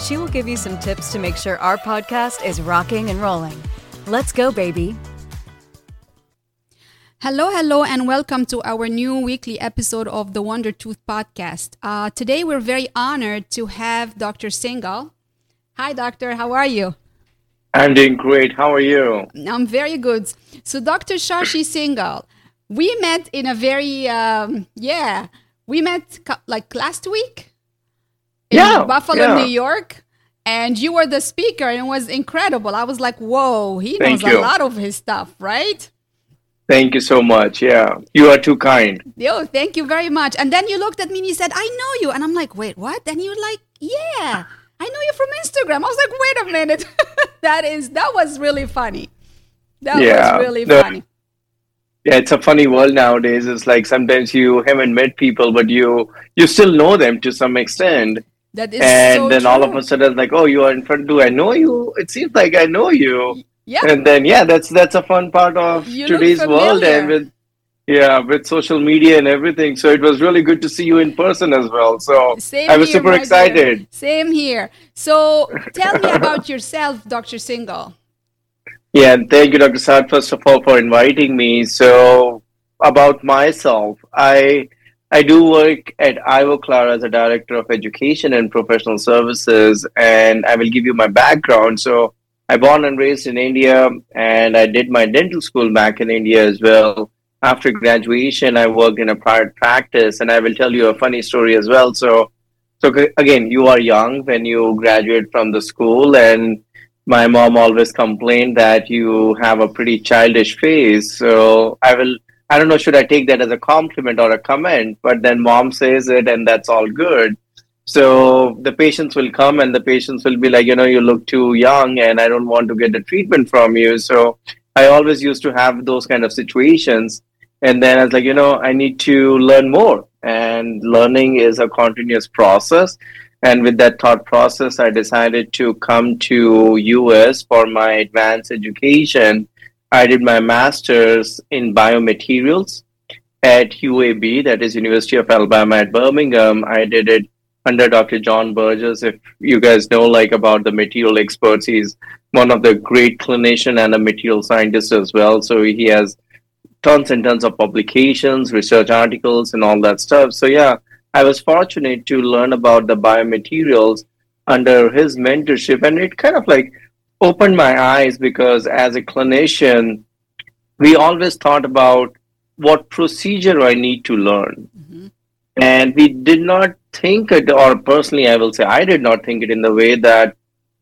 She will give you some tips to make sure our podcast is rocking and rolling. Let's go, baby. Hello, hello, and welcome to our new weekly episode of the Wonder Tooth Podcast. Uh, today, we're very honored to have Dr. Singhal. Hi, doctor. How are you? I'm doing great. How are you? I'm very good. So, Dr. Shashi Singhal, we met in a very, um, yeah, we met like last week in yeah, Buffalo, yeah. New York. And you were the speaker, and it was incredible. I was like, whoa, he knows a lot of his stuff, right? Thank you so much. Yeah, you are too kind. Yo, thank you very much. And then you looked at me and you said, I know you. And I'm like, wait, what? And you're like, yeah, I know you from Instagram. I was like, wait a minute. that is, that was really funny. That Yeah. was really No, funny. Yeah, it's a funny world nowadays. It's like sometimes you haven't met people, but you you still know them to some extent, That is and so then all of a sudden, like, oh, you are in front. Do I know you? It seems like I know you. Yeah. And then yeah, that's that's a fun part of You today's world, and with yeah, with social media and everything. So it was really good to see you in person as well. So Same I was here, super my dear. excited. Same here. So tell me about yourself, Dr. Singhal. Yeah, and thank you, Dr. Saad, first of all, for inviting me. So, about myself, I I do work at Ivoclar as a director of education and professional services, and I will give you my background. So, I born and raised in India, and I did my dental school back in India as well. After graduation, I worked in a private practice, and I will tell you a funny story as well. So, so again, you are young when you graduate from the school, and my mom always complained that you have a pretty childish face. So I will, I don't know, should I take that as a compliment or a comment? But then mom says it, and that's all good. So the patients will come, and the patients will be like, you know, you look too young, and I don't want to get the treatment from you. So I always used to have those kind of situations. And then I was like, you know, I need to learn more. And learning is a continuous process and with that thought process i decided to come to us for my advanced education i did my masters in biomaterials at uab that is university of alabama at birmingham. I did it under dr john burgess. If you guys know like about the material experts he's one of the great clinician and a material scientist as well. So he has tons and tons of publications research articles and all that stuff. So yeah I was fortunate to learn about the biomaterials under his mentorship, and it kind of like opened my eyes because as a clinician, we always thought about what procedure I need to learn. Mhm. And we did not think it, or personally, I will say, I did not think it in the way that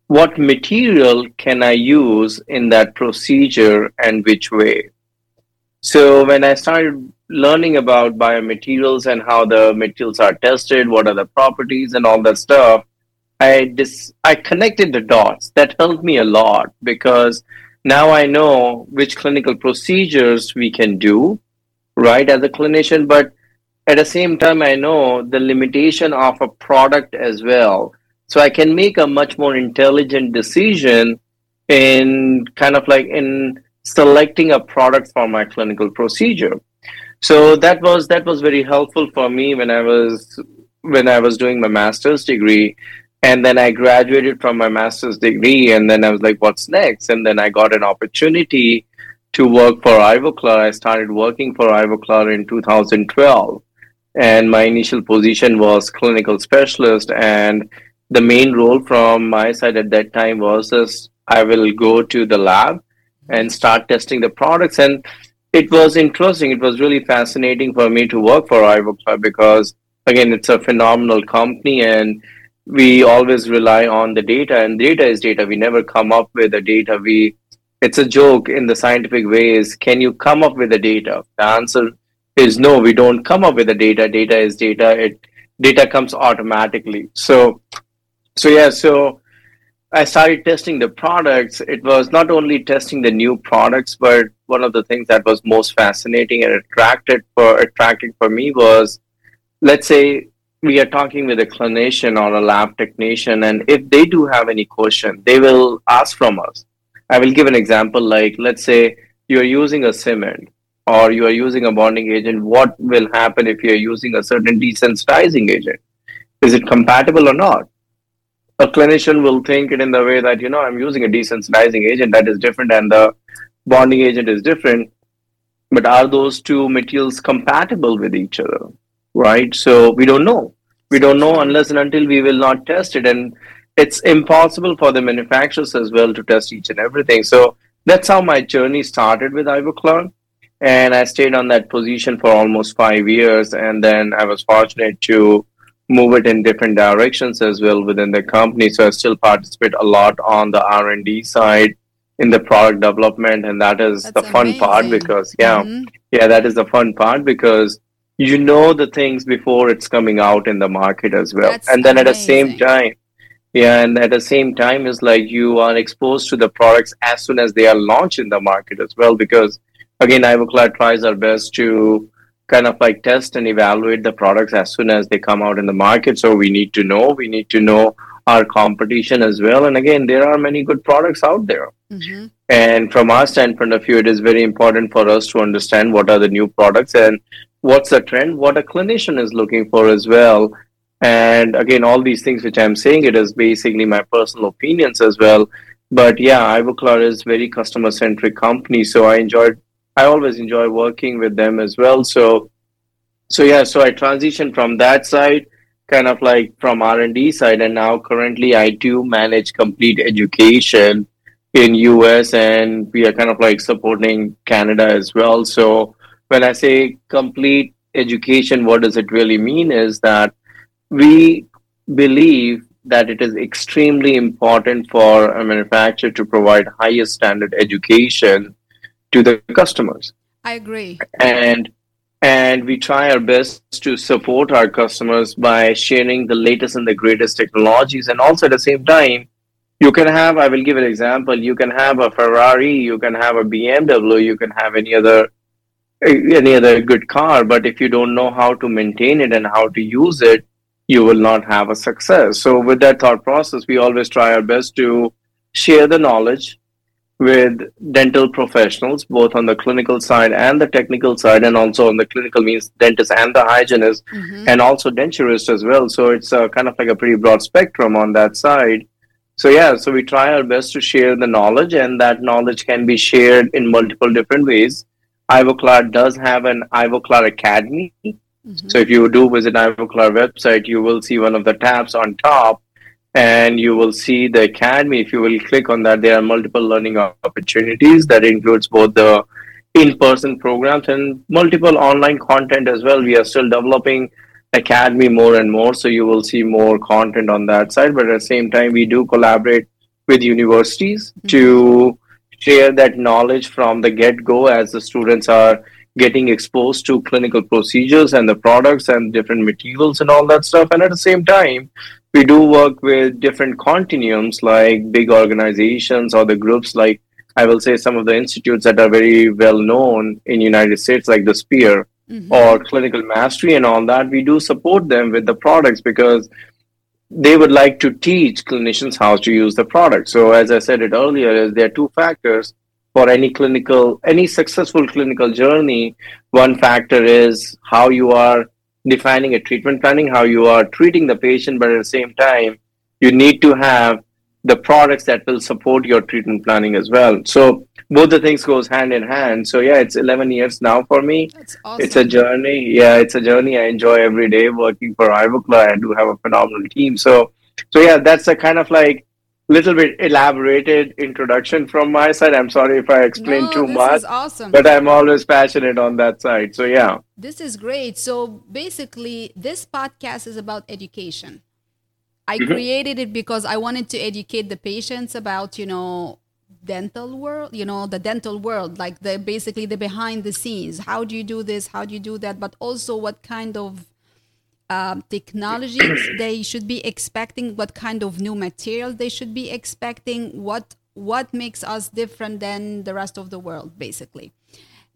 what material can I use in that procedure and which way. So when I started learning about biomaterials and how the materials are tested, what are the properties and all that stuff, I dis- I connected the dots. That helped me a lot because now I know which clinical procedures we can do, right, as a clinician, but at the same time I know the limitation of a product as well. So I can make a much more intelligent decision in kind of like in selecting a product for my clinical procedure so that was that was very helpful for me when i was when i was doing my master's degree and then i graduated from my master's degree and then i was like what's next? And then i got an opportunity to work for ivoclar i started working for ivoclar in 2012 and my initial position was clinical specialist. And the main role from my side at that time was this i will go to the lab and start testing the products. And it was interesting. It was really fascinating for me to work for ivoclar because again it's a phenomenal company. And we always rely on the data and data is data. We never come up with the data. We it's a joke in the scientific way is can you come up with the data? The answer is no we don't come up with the data. Data is data. It data comes automatically. So so yeah so I started testing the products, it was not only testing the new products, but one of the things that was most fascinating and attracted for attracting for me was, let's say we are talking with a clinician or a lab technician, and if they do have any question, they will ask from us. I will give an example like, let's say you're using a cement or you are using a bonding agent. What will happen if you're using a certain desensitizing agent? Is it compatible or not? A clinician will think it in the way that, you know, I'm using a desensitizing agent that is different and the bonding agent is different. But are those two materials compatible with each other? Right? So we don't know. We don't know unless and until we will not test it. And it's impossible for the manufacturers as well to test each and everything. So that's how my journey started with ivoclar and i stayed on that position for almost five years. And then i was fortunate to move it in different directions as well within the company. So i still participate a lot on the r&d side in the product development. And that is That's the fun amazing. part because yeah. Mhm. yeah that is the fun part because you know the things before it's coming out in the market as well. That's and then at the same time yeah and at the same time is like you are exposed to the products as soon as they are launched in the market as well because again ivoclar tries our best to kind of like test and evaluate the products as soon as they come out in the market. So we need to know we need to know our competition as well. And again there are many good products out there. Mhm. And from our standpoint of view, it is very important for us to understand what are the new products and what's the trend, what a clinician is looking for as well. And again, all these things which I'm saying, it is basically my personal opinions as well. But yeah, Ivoclar is very customer centric company, so I enjoyed. I always enjoy working with them as well. So, so yeah, so I transitioned from that side, kind of like from R and D side, and now currently I do manage complete education in US and we are kind of like supporting Canada as well. So when I say complete education, what does it really mean is that we believe that it is extremely important for a manufacturer to provide highest standard education to the customers I agree. and and we try our best to support our customers by sharing the latest and the greatest technologies and also at the same time you can have i will give an example you can have a ferrari you can have a bmw you can have any other any other good car but if you don't know how to maintain it and how to use it you will not have a success so with that thought process we always try our best to share the knowledge with dental professionals, both on the clinical side and the technical side, and also on the clinical means dentist and the hygienist, Mhm. and also denturist as well. So it's uh, kind of like a pretty broad spectrum on that side. So yeah, so we try our best to share the knowledge, and that knowledge can be shared in multiple different ways. Ivoclar does have an Ivoclar Academy. Mhm. So if you do visit Ivoclar website, you will see one of the tabs on top and you will see the academy. If you will click on that, there are multiple learning opportunities that includes both the in-person programs and multiple online content as well. We are still developing academy more and more, so you will see more content on that side. But at the same time, we do collaborate with universities mm-hmm. to share that knowledge from the get-go as the students are getting exposed to clinical procedures and the products and different materials and all that stuff. And at the same time, we do work with different continuums like big organizations or the groups like I will say some of the institutes that are very well known in United States, like the Spear Mhm. or Clinical Mastery and all that. We do support them with the products because they would like to teach clinicians how to use the product. So as I said it earlier, there are two factors for any clinical any successful clinical journey. One factor is how you are defining a treatment planning, how you are treating the patient, but at the same time, you need to have the products that will support your treatment planning as well. So both the things goes hand in hand. So yeah, it's 11 years now for me. That's awesome. It's a journey. Yeah, it's a journey I enjoy every day working for Ivoclar. I do have a phenomenal team. So, so yeah, that's a kind of like little bit elaborated introduction from my side. I'm sorry if I explained no, too this much, is awesome. but I'm always passionate on that side. So yeah. This is great. So basically, this podcast is about education. I Mhm. created it because I wanted to educate the patients about, you know, dental world, you know, the dental world, like the basically the behind the scenes. How do you do this? How do you do that? But also what kind of um, technologies they should be expecting, what kind of new materials they should be expecting, what what makes us different than the rest of the world, basically.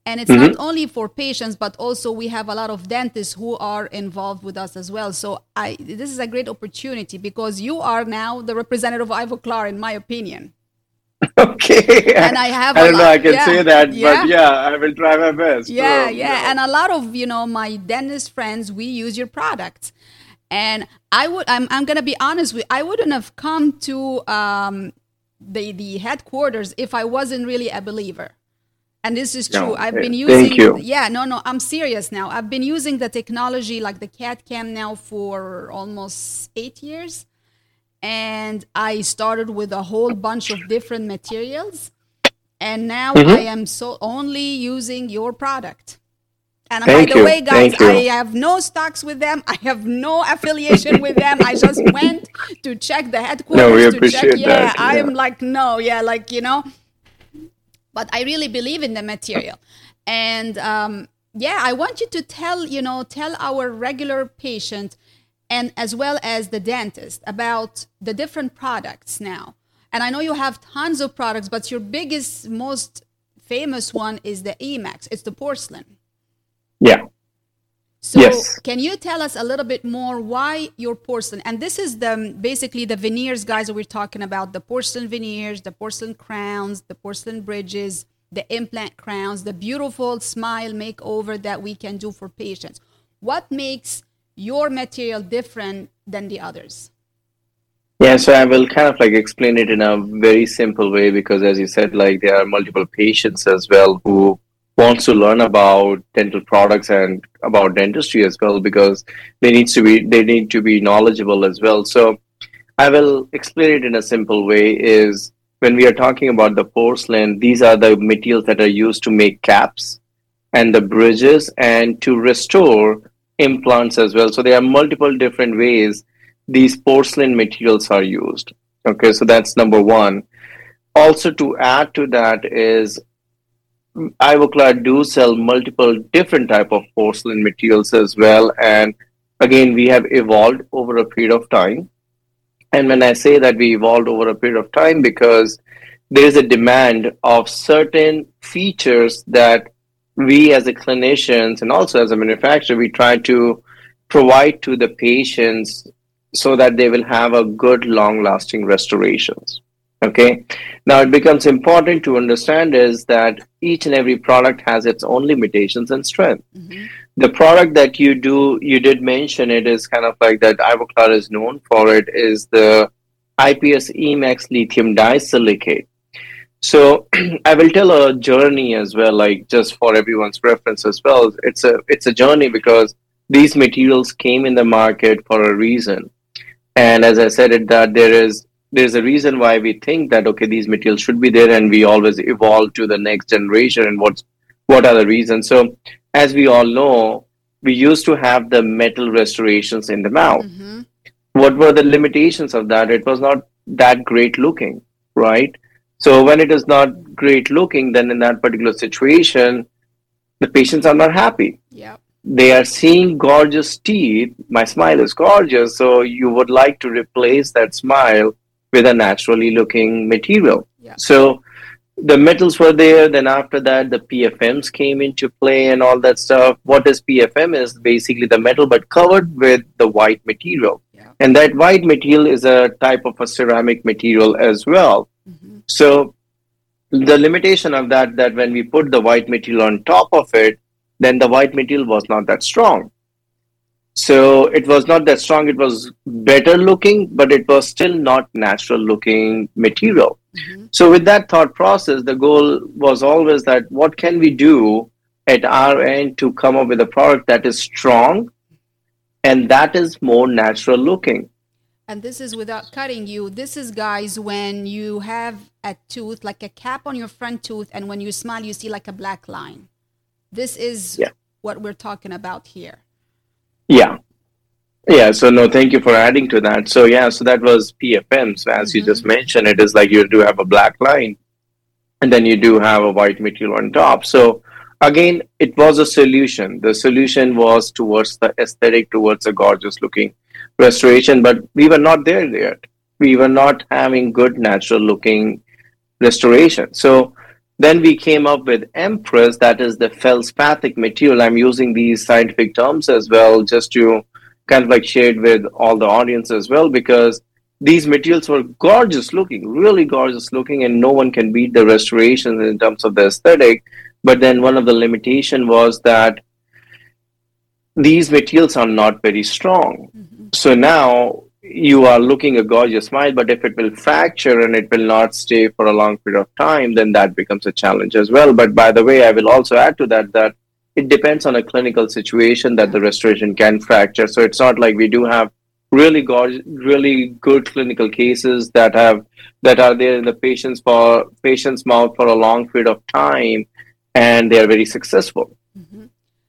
And it's mm-hmm. not only for patients, but also we have a lot of dentists who are involved with us as well. So I this is a great opportunity because you are now the representative of Ivoclar, in my opinion. okay. And I have. I don't know. I can yeah, say that, yeah. but yeah, I will try my best. Yeah, so, yeah, yeah, and a lot of you know my dentist friends, we use your products, and I would. I'm. I'm gonna be honest with. I wouldn't have come to um, the the headquarters if I wasn't really a believer. And this is true. No, I've been using. Yeah, no, no. I'm serious now. I've been using the technology like the CAD cam now for almost eight years and I started with a whole bunch of different materials. And now mm-hmm. I am so only using your product. And Thank by the you. way, guys, I have no stocks with them. I have no affiliation with them. I just went to check the headquarters. No, we to appreciate check. Yeah, that. I am like, no, yeah, like, you know. But I really believe in the material. And um, yeah, I want you to tell, you know, tell our regular patient and as well as the dentist about the different products now. And I know you have tons of products, but your biggest, most famous one is the Emax. It's the porcelain. Yeah. So yes. can you tell us a little bit more why your porcelain? And this is the basically the veneers, guys, that we're talking about: the porcelain veneers, the porcelain crowns, the porcelain bridges, the implant crowns, the beautiful smile makeover that we can do for patients. What makes your material different than the others? Yeah, so I will kind of like explain it in a very simple way because, as you said, like there are multiple patients as well who wants to learn about dental products and about dentistry as well because they need to be they need to be knowledgeable as well. So I will explain it in a simple way. Is when we are talking about the porcelain, these are the materials that are used to make caps and the bridges and to restore implants as well. So there are multiple different ways these porcelain materials are used. Okay, so that's number one. Also, to add to that is Ivoclar do sell multiple different type of porcelain materials as well. And again, we have evolved over a period of time. And when I say that we evolved over a period of time, because there is a demand of certain features that we as a clinicians and also as a manufacturer, we try to provide to the patients so that they will have a good long lasting restorations okay now it becomes important to understand is that each and every product has its own limitations and strength mm-hmm. the product that you do you did mention it is kind of like that ivoclar is known for it is the ips emax lithium disilicate so I will tell a journey as well, like just for everyone's reference as well. It's a it's a journey because these materials came in the market for a reason. And as I said it that there is there's a reason why we think that okay these materials should be there and we always evolve to the next generation and what's what are the reasons. So as we all know, we used to have the metal restorations in the mouth. Mm-hmm. What were the limitations of that? It was not that great looking, right? So when it is not great looking, then in that particular situation, the patients are not happy. Yeah. They are seeing gorgeous teeth. My smile is gorgeous. So you would like to replace that smile with a naturally looking material. Yeah. So the metals were there. Then after that, the PFMs came into play and all that stuff. What is PFM is basically the metal, but covered with the white material. Yeah. And that white material is a type of a ceramic material as well. Mm-hmm. So the limitation of that that when we put the white material on top of it, then the white material was not that strong. So it was not that strong. It was better looking, but it was still not natural looking material. Mm-hmm. So with that thought process, the goal was always that what can we do at our end to come up with a product that is strong and that is more natural looking and this is without cutting you. This is, guys, when you have a tooth, like a cap on your front tooth, and when you smile, you see like a black line. This is yeah. what we're talking about here. Yeah. Yeah, so no, thank you for adding to that. So, yeah, so that was PFM. So, as mm-hmm. you just mentioned, it is like you do have a black line and then you do have a white material on top. So, again, it was a solution. The solution was towards the aesthetic, towards a gorgeous looking restoration, but we were not there yet. We were not having good natural looking restoration. So then we came up with Empress, that is the feldspathic material. I'm using these scientific terms as well, just to kind of like share it with all the audience as well, because these materials were gorgeous looking, really gorgeous looking, and no one can beat the restorations in terms of the aesthetic. But then one of the limitation was that these materials are not very strong. Mm-hmm. So now you are looking a gorgeous smile, but if it will fracture and it will not stay for a long period of time, then that becomes a challenge as well. But by the way, I will also add to that that it depends on a clinical situation that the restoration can fracture. So it's not like we do have really gorgeous, really good clinical cases that have that are there in the patient's for patient's mouth for a long period of time, and they are very successful. Mm-hmm.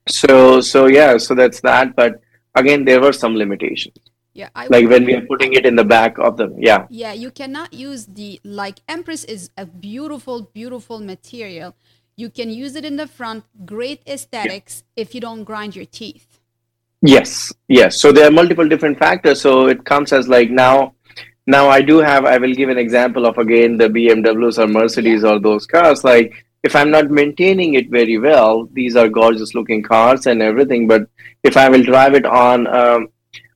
So so yeah, so that's that. But again, there were some limitations. Yeah, I like when we are putting it in the back of the yeah. Yeah, you cannot use the like Empress is a beautiful, beautiful material. You can use it in the front, great aesthetics yeah. if you don't grind your teeth. Yes, yes. So there are multiple different factors. So it comes as like now, now I do have. I will give an example of again the BMWs or Mercedes yeah. or those cars. Like if I'm not maintaining it very well, these are gorgeous looking cars and everything. But if I will drive it on um,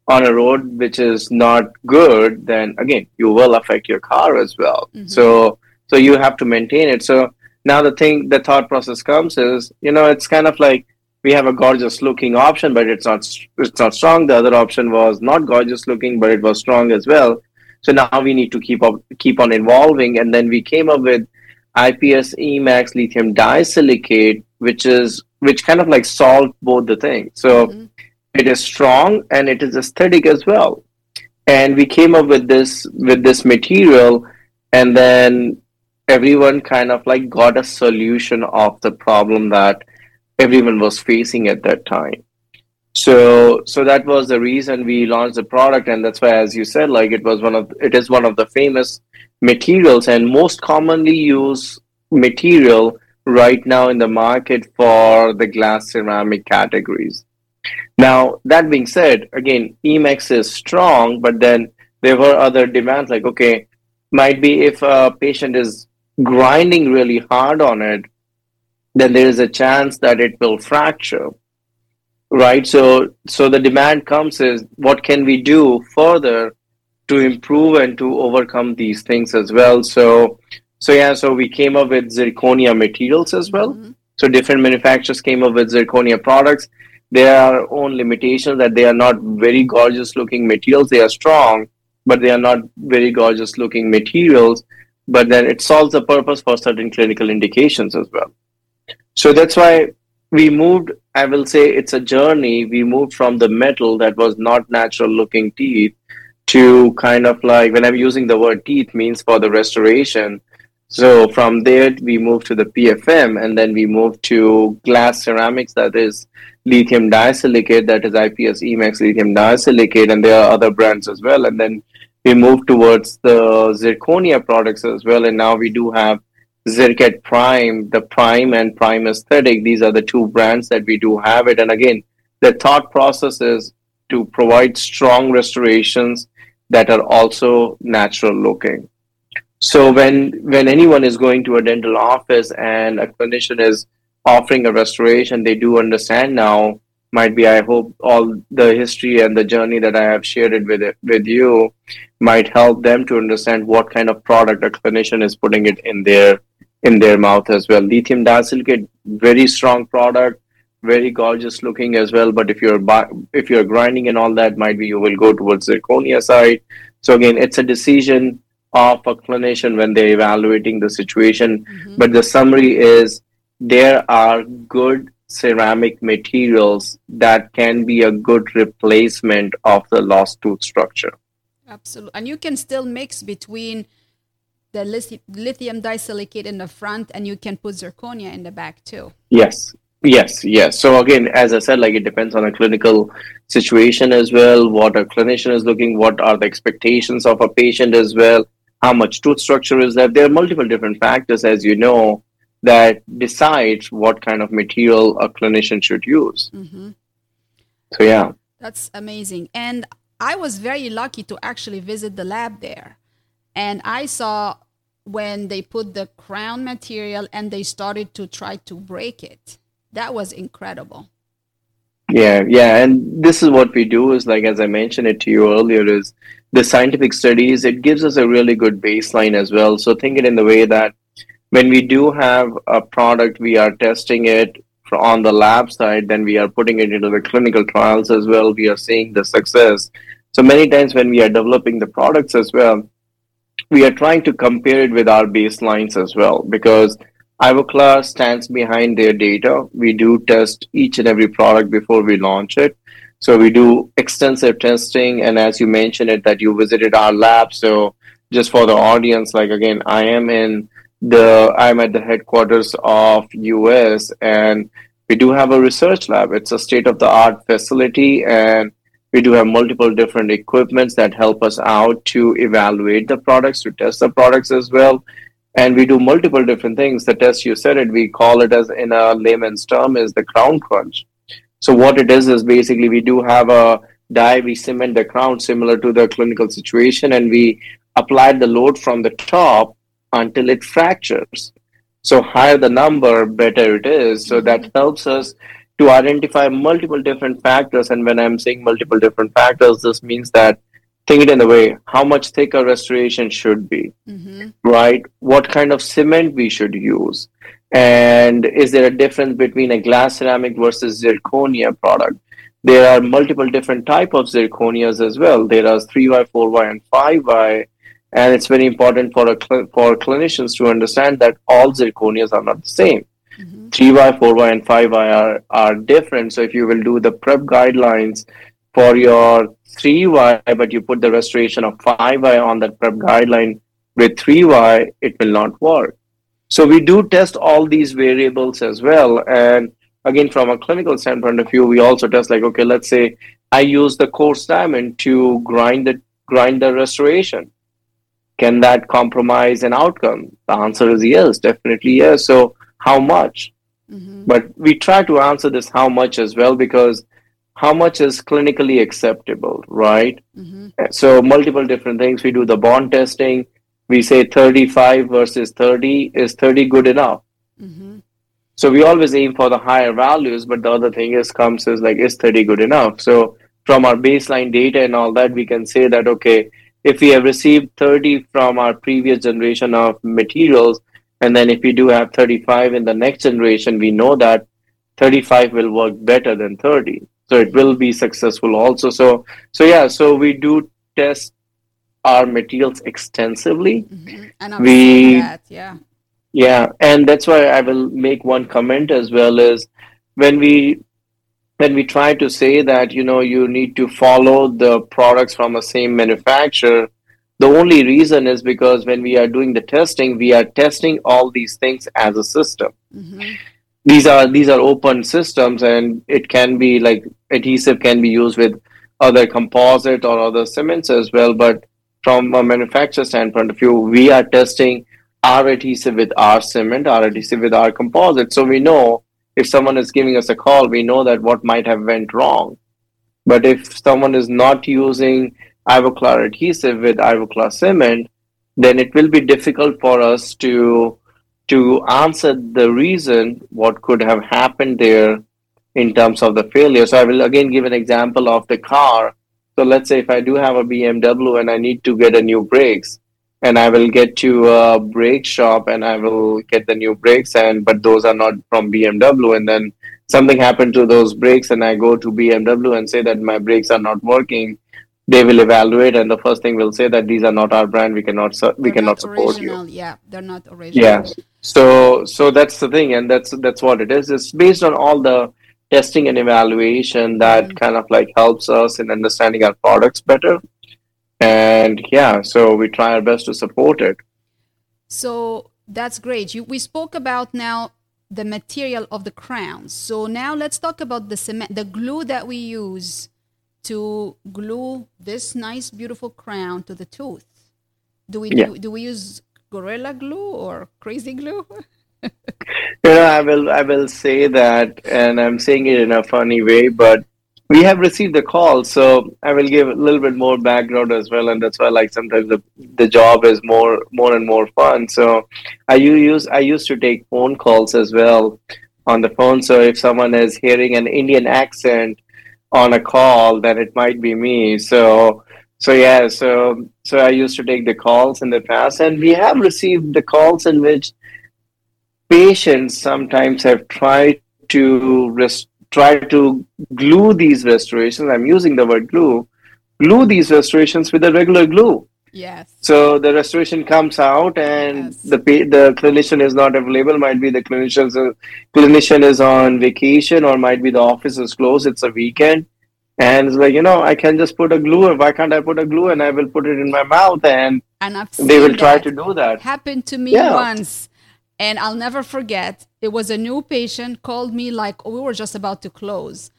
on a road which is not good, then again you will affect your car as well. Mm-hmm. So so you have to maintain it. So now the thing, the thought process comes is you know it's kind of like we have a gorgeous looking option, but it's not it's not strong. The other option was not gorgeous looking, but it was strong as well. So now we need to keep up keep on evolving, and then we came up with IPS Emax lithium disilicate, which is which kind of like solved both the things. So mm-hmm. It is strong and it is aesthetic as well. And we came up with this with this material, and then everyone kind of like got a solution of the problem that everyone was facing at that time. So so that was the reason we launched the product, and that's why, as you said, like it was one of it is one of the famous materials and most commonly used material right now in the market for the glass ceramic categories. Now that being said, again, Emax is strong, but then there were other demands like okay, might be if a patient is grinding really hard on it, then there is a chance that it will fracture right? So so the demand comes is what can we do further to improve and to overcome these things as well? So so yeah so we came up with zirconia materials as well. Mm-hmm. so different manufacturers came up with zirconia products there are own limitations that they are not very gorgeous looking materials they are strong but they are not very gorgeous looking materials but then it solves the purpose for certain clinical indications as well so that's why we moved, I will say it's a journey. We moved from the metal that was not natural looking teeth to kind of like when I'm using the word teeth means for the restoration. So from there we moved to the PFM and then we moved to glass ceramics that is lithium disilicate that is IPS Emax lithium disilicate and there are other brands as well and then we moved towards the zirconia products as well and now we do have ZirCAD Prime, the Prime and Prime Aesthetic, these are the two brands that we do have it. And again, the thought process is to provide strong restorations that are also natural looking. So when when anyone is going to a dental office and a clinician is offering a restoration, they do understand now. Might be I hope all the history and the journey that I have shared it with it with you might help them to understand what kind of product a clinician is putting it in their in their mouth as well. Lithium disilicate, very strong product, very gorgeous looking as well. But if you're if you're grinding and all that, might be you will go towards zirconia side. So again, it's a decision of a clinician when they're evaluating the situation. Mm-hmm. But the summary is there are good ceramic materials that can be a good replacement of the lost tooth structure. Absolutely. And you can still mix between the lithium disilicate in the front and you can put zirconia in the back too yes yes yes so again as i said like it depends on a clinical situation as well what a clinician is looking what are the expectations of a patient as well how much tooth structure is there there are multiple different factors as you know that decides what kind of material a clinician should use. hmm So yeah. That's amazing. And I was very lucky to actually visit the lab there. And I saw when they put the crown material and they started to try to break it. That was incredible. Yeah, yeah, and this is what we do is like as I mentioned it to you earlier is the scientific studies, it gives us a really good baseline as well. So think it in the way that when we do have a product, we are testing it on the lab side, then we are putting it into the clinical trials as well. We are seeing the success. So many times when we are developing the products as well, we are trying to compare it with our baselines as well because Ivoclar stands behind their data. We do test each and every product before we launch it. So we do extensive testing. And as you mentioned it, that you visited our lab. So just for the audience, like again, I am in the, I'm at the headquarters of US and we do have a research lab. It's a state of the art facility and we do have multiple different equipments that help us out to evaluate the products, to test the products as well and we do multiple different things. The test you said it, we call it as in a layman's term is the crown crunch. So what it is is basically we do have a die, we cement the crown similar to the clinical situation, and we apply the load from the top until it fractures. So higher the number, better it is. So that helps us to identify multiple different factors. And when I'm saying multiple different factors, this means that think it in the way how much thicker restoration should be hmm right? What kind of cement we should use? And is there a difference between a glass ceramic versus zirconia product? There are multiple different type of zirconias as well. There are 3Y, 4Y, and 5Y. And it's very important for a cl- for clinicians to understand that all zirconias are not the same. hmm 3Y, 4Y, and 5Y are, are different. So if you will do the prep guidelines for your 3Y, but you put the restoration of 5Y on that prep guideline with 3Y, it will not work. So we do test all these variables as well. And again, from a clinical standpoint of view, we also test like, okay, let's say I use the coarse diamond to grind the grind the restoration. Can that compromise an outcome? The answer is yes, definitely yes. So how much? hmm But we try to answer this how much as well because how much is clinically acceptable, right? hmm So multiple different things. We do the bond testing. We say 35 versus 30. Is 30 good enough? hmm So we always aim for the higher values, but the other thing is comes is like, is 30 good enough? So from our baseline data and all that, we can say that, okay, if we have received 30 from our previous generation of materials, and then if we do have 35 in the next generation, we know that 35 will work better than 30. So it will be successful also. So, so yeah, so we do test our materials extensively. hmm And I'm We- that. Yeah. Yeah, and that's why I will make one comment as well is when we when we try to say that you know you need to follow the products from the same manufacturer, the only reason is because when we are doing the testing, we are testing all these things as a system. hmm These are these are open systems, and it can be like adhesive can be used with other composite or other cements as well. But from a manufacturer standpoint of view, we are testing our adhesive with our cement, our adhesive with our composite. So we know if someone is giving us a call, we know that what might have went wrong. But if someone is not using Ivoclar adhesive with Ivoclar cement, then it will be difficult for us to to answer the reason what could have happened there in terms of the failure. So I will again give an example of the car. So let's say if I do have a BMW and I need to get a new brakes, and I will get to a brake shop and I will get the new brakes, and but those are not from BMW, and then something happened to those brakes, and I go to BMW and say that my brakes are not working. They will evaluate, and the first thing will say that these are not our brand. We cannot su- we cannot not support you. original. Yeah, they're not original. Yeah. So so that's the thing, and that's that's what it is. It's based on all the testing and evaluation that Mhm. kind of like helps us in understanding our products better. And yeah, so we try our best to support it. So that's great. You, we spoke about now the material of the crowns. So now let's talk about the cement, the glue that we use to glue this nice, beautiful crown to the tooth. Do we Yeah. do, do we use gorilla glue or crazy glue? you know, I will I will say that, and I'm saying it in a funny way, but we have received the call, so I will give a little bit more background as well, and that's why like sometimes the the job is more more and more fun. So I use I used to take phone calls as well on the phone. So if someone is hearing an Indian accent on a call, then it might be me. So so yeah, so so I used to take the calls in the past, and we have received the calls in which patients sometimes have tried to rest, try to glue these restorations. I'm using the word glue, glue these restorations with a regular glue. Yes. So the restoration comes out, and Yes. the the clinician is not available. Might be the clinician's uh, clinician is on vacation, or might be the office is closed. It's a weekend, and it's like you know, I can just put a glue. Why can't I put a glue and I will put it in my mouth, and And they will try to do that. happened to me Yeah. once and i'll never forget it was a new patient called me like we were just about to close.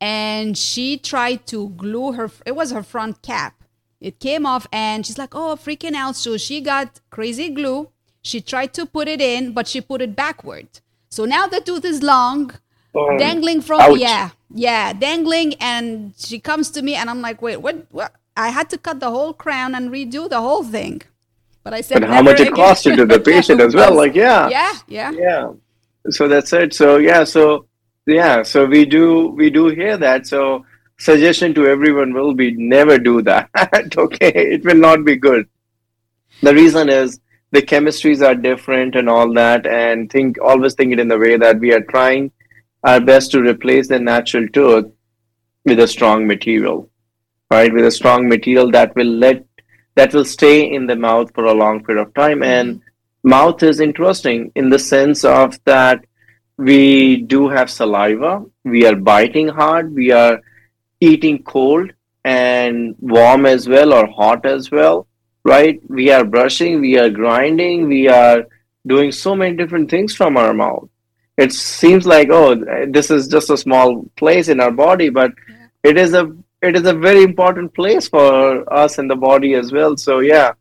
And she tried to glue her it was her front cap. It came off and she's like oh freaking out. So she got crazy glue. She tried to put it in but she put it backward. So now the tooth is long Um, dangling from ouch. yeah yeah dangling. And she comes to me and i'm like wait what what? I had to cut the whole crown and redo the whole thing but i said But how "Never much it again." costed to the patient as well? Like, yeah, yeah yeah. Yeah. So that's it. So yeah so yeah so we do we do hear that. So suggestion to everyone will be never do that okay? It will not be good. The reason is the chemistries are different and all that and think always think it in the way that we are trying our best to replace the natural tooth with a strong material right? With a strong material that will let that will stay in the mouth for a long period of time. And mm-hmm. mouth is interesting in the sense of that we do have saliva. We are biting hard. We are eating cold and warm as well or hot as well right? We are brushing. We are grinding. We are doing so many different things from our mouth. It seems like oh this is just a small place in our body but it is a it is a very important place for us in the body as well so yeah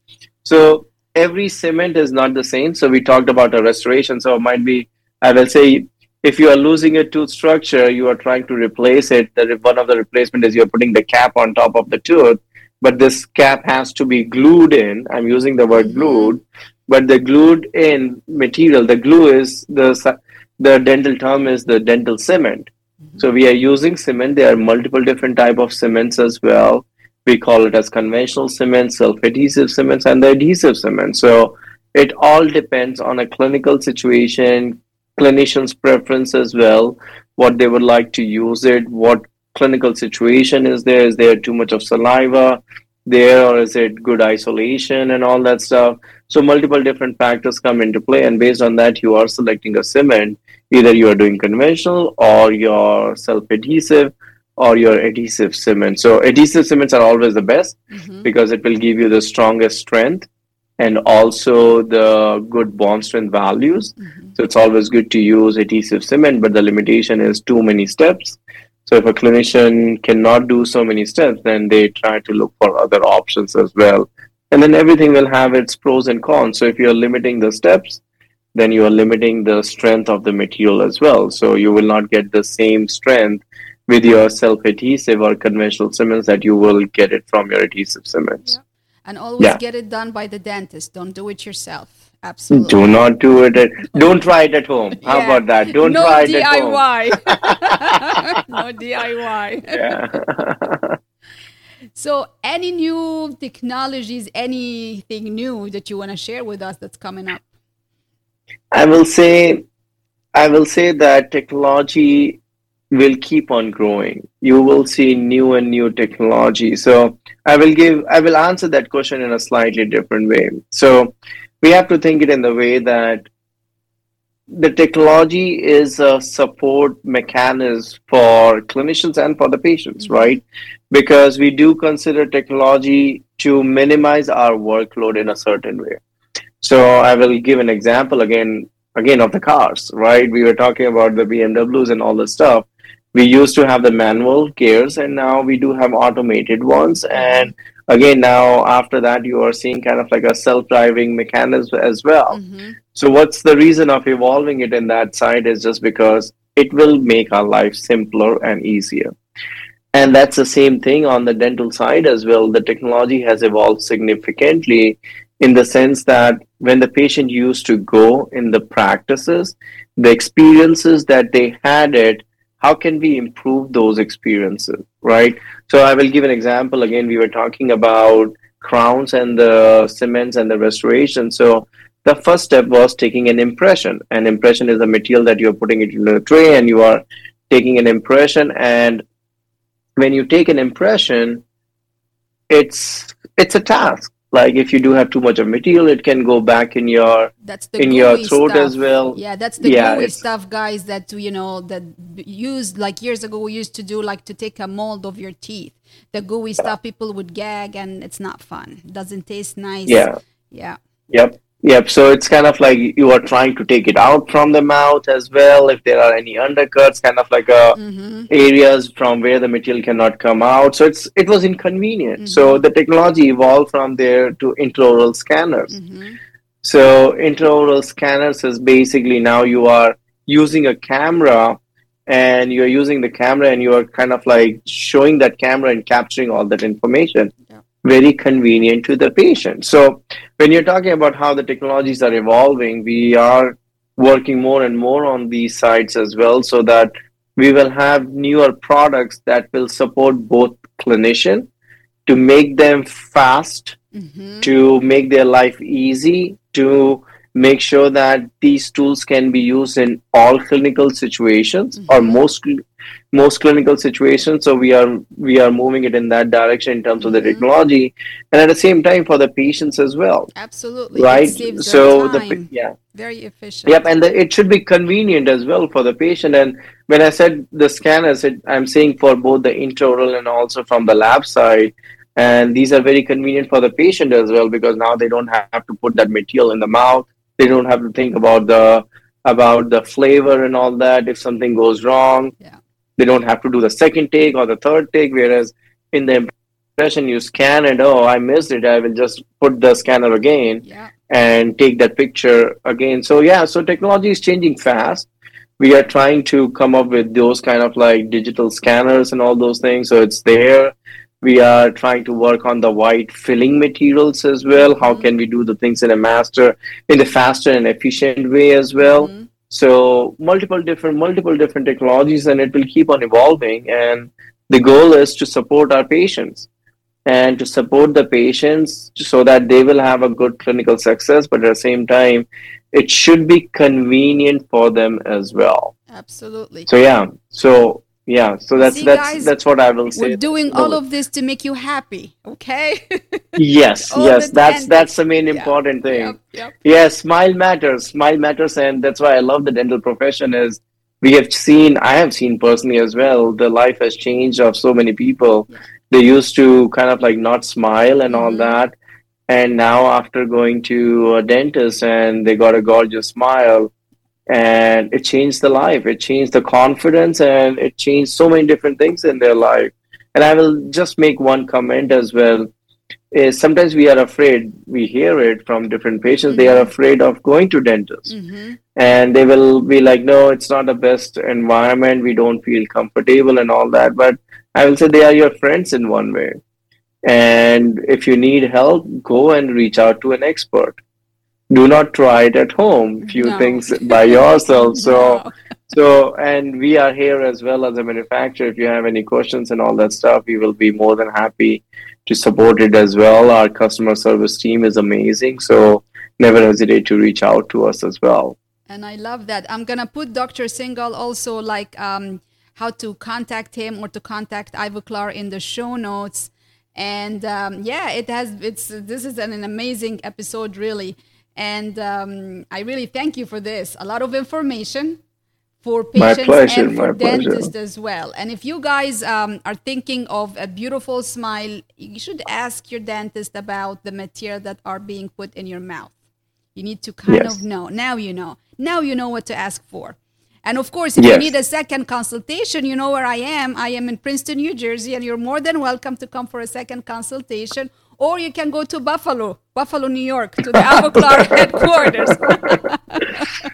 so every cement is not the same. So we talked about a restoration. So it might be, I will say, if you are losing a tooth structure, you are trying to replace it. That one of the replacement is you're putting the cap on top of the tooth, but this cap has to be glued in. I'm using the word mm-hmm. glued, but the glued in material, the glue is the the dental term is the dental cement. So we are using cement. There are multiple different type of cements as well we call it as conventional cement, self-adhesive cements, and the adhesive cement. So it all depends on a clinical situation, clinician's preference as well, what they would like to use it, what clinical situation is there, is there too much of saliva there, or is it good isolation and all that stuff. So multiple different factors come into play, and based on that, you are selecting a cement. Either you are doing conventional or your self-adhesive or your adhesive cement. So adhesive cements are always the best Mhm. because it will give you the strongest strength and also the good bond strength values. Mhm. So it's always good to use adhesive cement, but the limitation is too many steps. So if a clinician cannot do so many steps, then they try to look for other options as well. And then everything will have its pros and cons. So if you're limiting the steps, then you are limiting the strength of the material as well. So you will not get the same strength with your self-adhesive or conventional cements that you will get it from your adhesive cements. Yeah. And always Yeah. get it done by the dentist. Don't do it yourself. Absolutely. Do not do it. At, don't try it at home. How Yeah. about that? Don't no try it at home. DIY. no DIY. Yeah. So, any new technologies, anything new that you want to share with us that's coming up? I will say, I will say that technology will keep on growing. You will see new and new technology. So I will give, I will answer that question in a slightly different way. So we have to think it in the way that the technology is a support mechanism for clinicians and for the patients, Mhm. right? Because we do consider technology to minimize our workload in a certain way. So I will give an example again, again of the cars, right? We were talking about the BMWs and all this stuff. We used to have the manual gears, and now we do have automated ones. And again now after that you are seeing kind of like a self-driving mechanism as well Mhm. so what's the reason of evolving it in that side is just because it will make our life simpler and easier and that's the same thing on the dental side as well the technology has evolved significantly in the sense that when the patient used to go in the practices the experiences that they had it how can we improve those experiences right? So i will give an example. Again we were talking about crowns and the cements and the restoration. So the first step was taking an impression. An impression is a material that you're putting it in a tray and you are taking an impression. And when you take an impression it's it's a task like if you do have too much of material it can go back in your That's the in your throat stuff. as well Yeah, that's the Yeah, gooey stuff, guys. That you know that used like years ago we used to do like to take a mold of your teeth. The gooey stuff people would gag, and it's not fun. Doesn't taste nice. yeah yeah. Yep. Yep. So it's kind of like you are trying to take it out from the mouth as well. If there are any undercuts, kind of like a Mm-hmm. areas from where the material cannot come out. So it's it was inconvenient. So Mm-hmm. the technology evolved from there to intraoral scanners. Mm-hmm. So intraoral scanners is basically now you are using a camera and you're using the camera and you are kind of like showing that camera and capturing all that information. Yeah. Very convenient to the patient. So when you're talking about how the technologies are evolving, we are working more and more on these sides as well so that we will have newer products that will support both clinician to make them fast Mm-hmm. to make their life easy, to make sure that these tools can be used in all clinical situations or Mhm. most most clinical situations. So we are we are moving it in that direction in terms of the Mhm. technology, and at the same time for the patients as well, Absolutely. right? So the yeah. Very efficient. Yep, and the, it should be convenient as well for the patient. And when I said the scanners, it, I'm saying for both the intraoral and also from the lab side. And these are very convenient for the patient as well because now they don't have to put that material in the mouth. They don't have to think about the about the flavor and all that. If something goes wrong, Yeah. they don't have to do the second take or the third take. Whereas in the impression, you scan it. Oh, I missed it. I will just put the scanner again Yeah. and take that picture again. So yeah, so technology is changing fast. We are trying to come up with those kind of like digital scanners and all those things. So it's there. We are trying to work on the white filling materials as well. How Mhm. can we do the things in a master, in a faster and efficient way as well? Mhm. So multiple different, multiple different technologies, and it will keep on evolving. And the goal is to support our patients and to support the patients so that they will have a good clinical success. But at the same time, it should be convenient for them as well. Absolutely. So yeah, so yeah, so that's See, that's guys, that's what I will say. We're doing all of this to make you happy. Okay. yes, yes, that's that's the main Yeah. important thing. Yep, yep. Yes, smile matters. Smile matters, and that's why I love the dental profession. Is we have seen, I have seen personally as well, the life has changed of so many people. Yeah. They used to kind of like not smile and all Mhm. that, and now after going to a dentist and they got a gorgeous smile, and it changed the life. It changed the confidence, and it changed so many different things in their life. And I will just make one comment as well. Is sometimes we are afraid we hear it from different patients they are Mhm. afraid of going to dentists hmm and they will be like no it's not the best environment. We don't feel comfortable and all that. But i will say they are your friends in one way. And if you need help go and reach out to an expert do not try it at home few No. things by yourself so No. so, and we are here as well as a manufacturer. If you have any questions and all that stuff, we will be more than happy to support it as well. Our customer service team is amazing. So, never hesitate to reach out to us as well. And I love that. I'm gonna put Dr. Singhal also like um, how to contact him or to contact Ivoclar in the show notes. And um, yeah, it has. It's this is an, an amazing episode, really. And um, I really thank you for this. A lot of information for patients pleasure, and for dentists as well. And if you guys um, are thinking of a beautiful smile, you should ask your dentist about the material that are being put in your mouth. You need to kind Yes. of know. Now you know. Now you know what to ask for. And of course, if you need a second consultation, you know where I am. I am in Princeton, New Jersey, and you're more than welcome to come for a second consultation. Or you can go to Buffalo, Buffalo, New York, to the Ivoclar headquarters.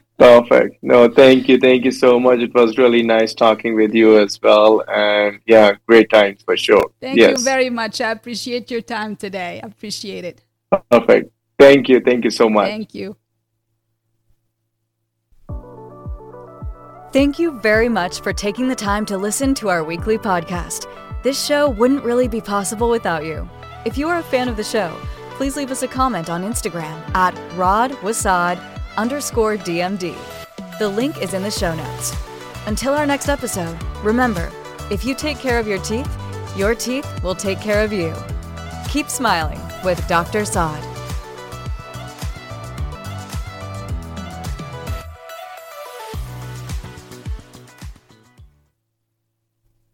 Perfect. No, thank you. Thank you so much. It was really nice talking with you as well. And yeah, great times for sure. Thank yes. you very much. I appreciate your time today. I appreciate it. Perfect. Thank you. Thank you so much. Thank you. Thank you very much for taking the time to listen to our weekly podcast. This show wouldn't really be possible without you. If you are a fan of the show, please leave us a comment on Instagram at radwasaad underscore DMD. The link is in the show notes. Until our next episode, remember, if you take care of your teeth, your teeth will take care of you. Keep smiling with Dr. Saad.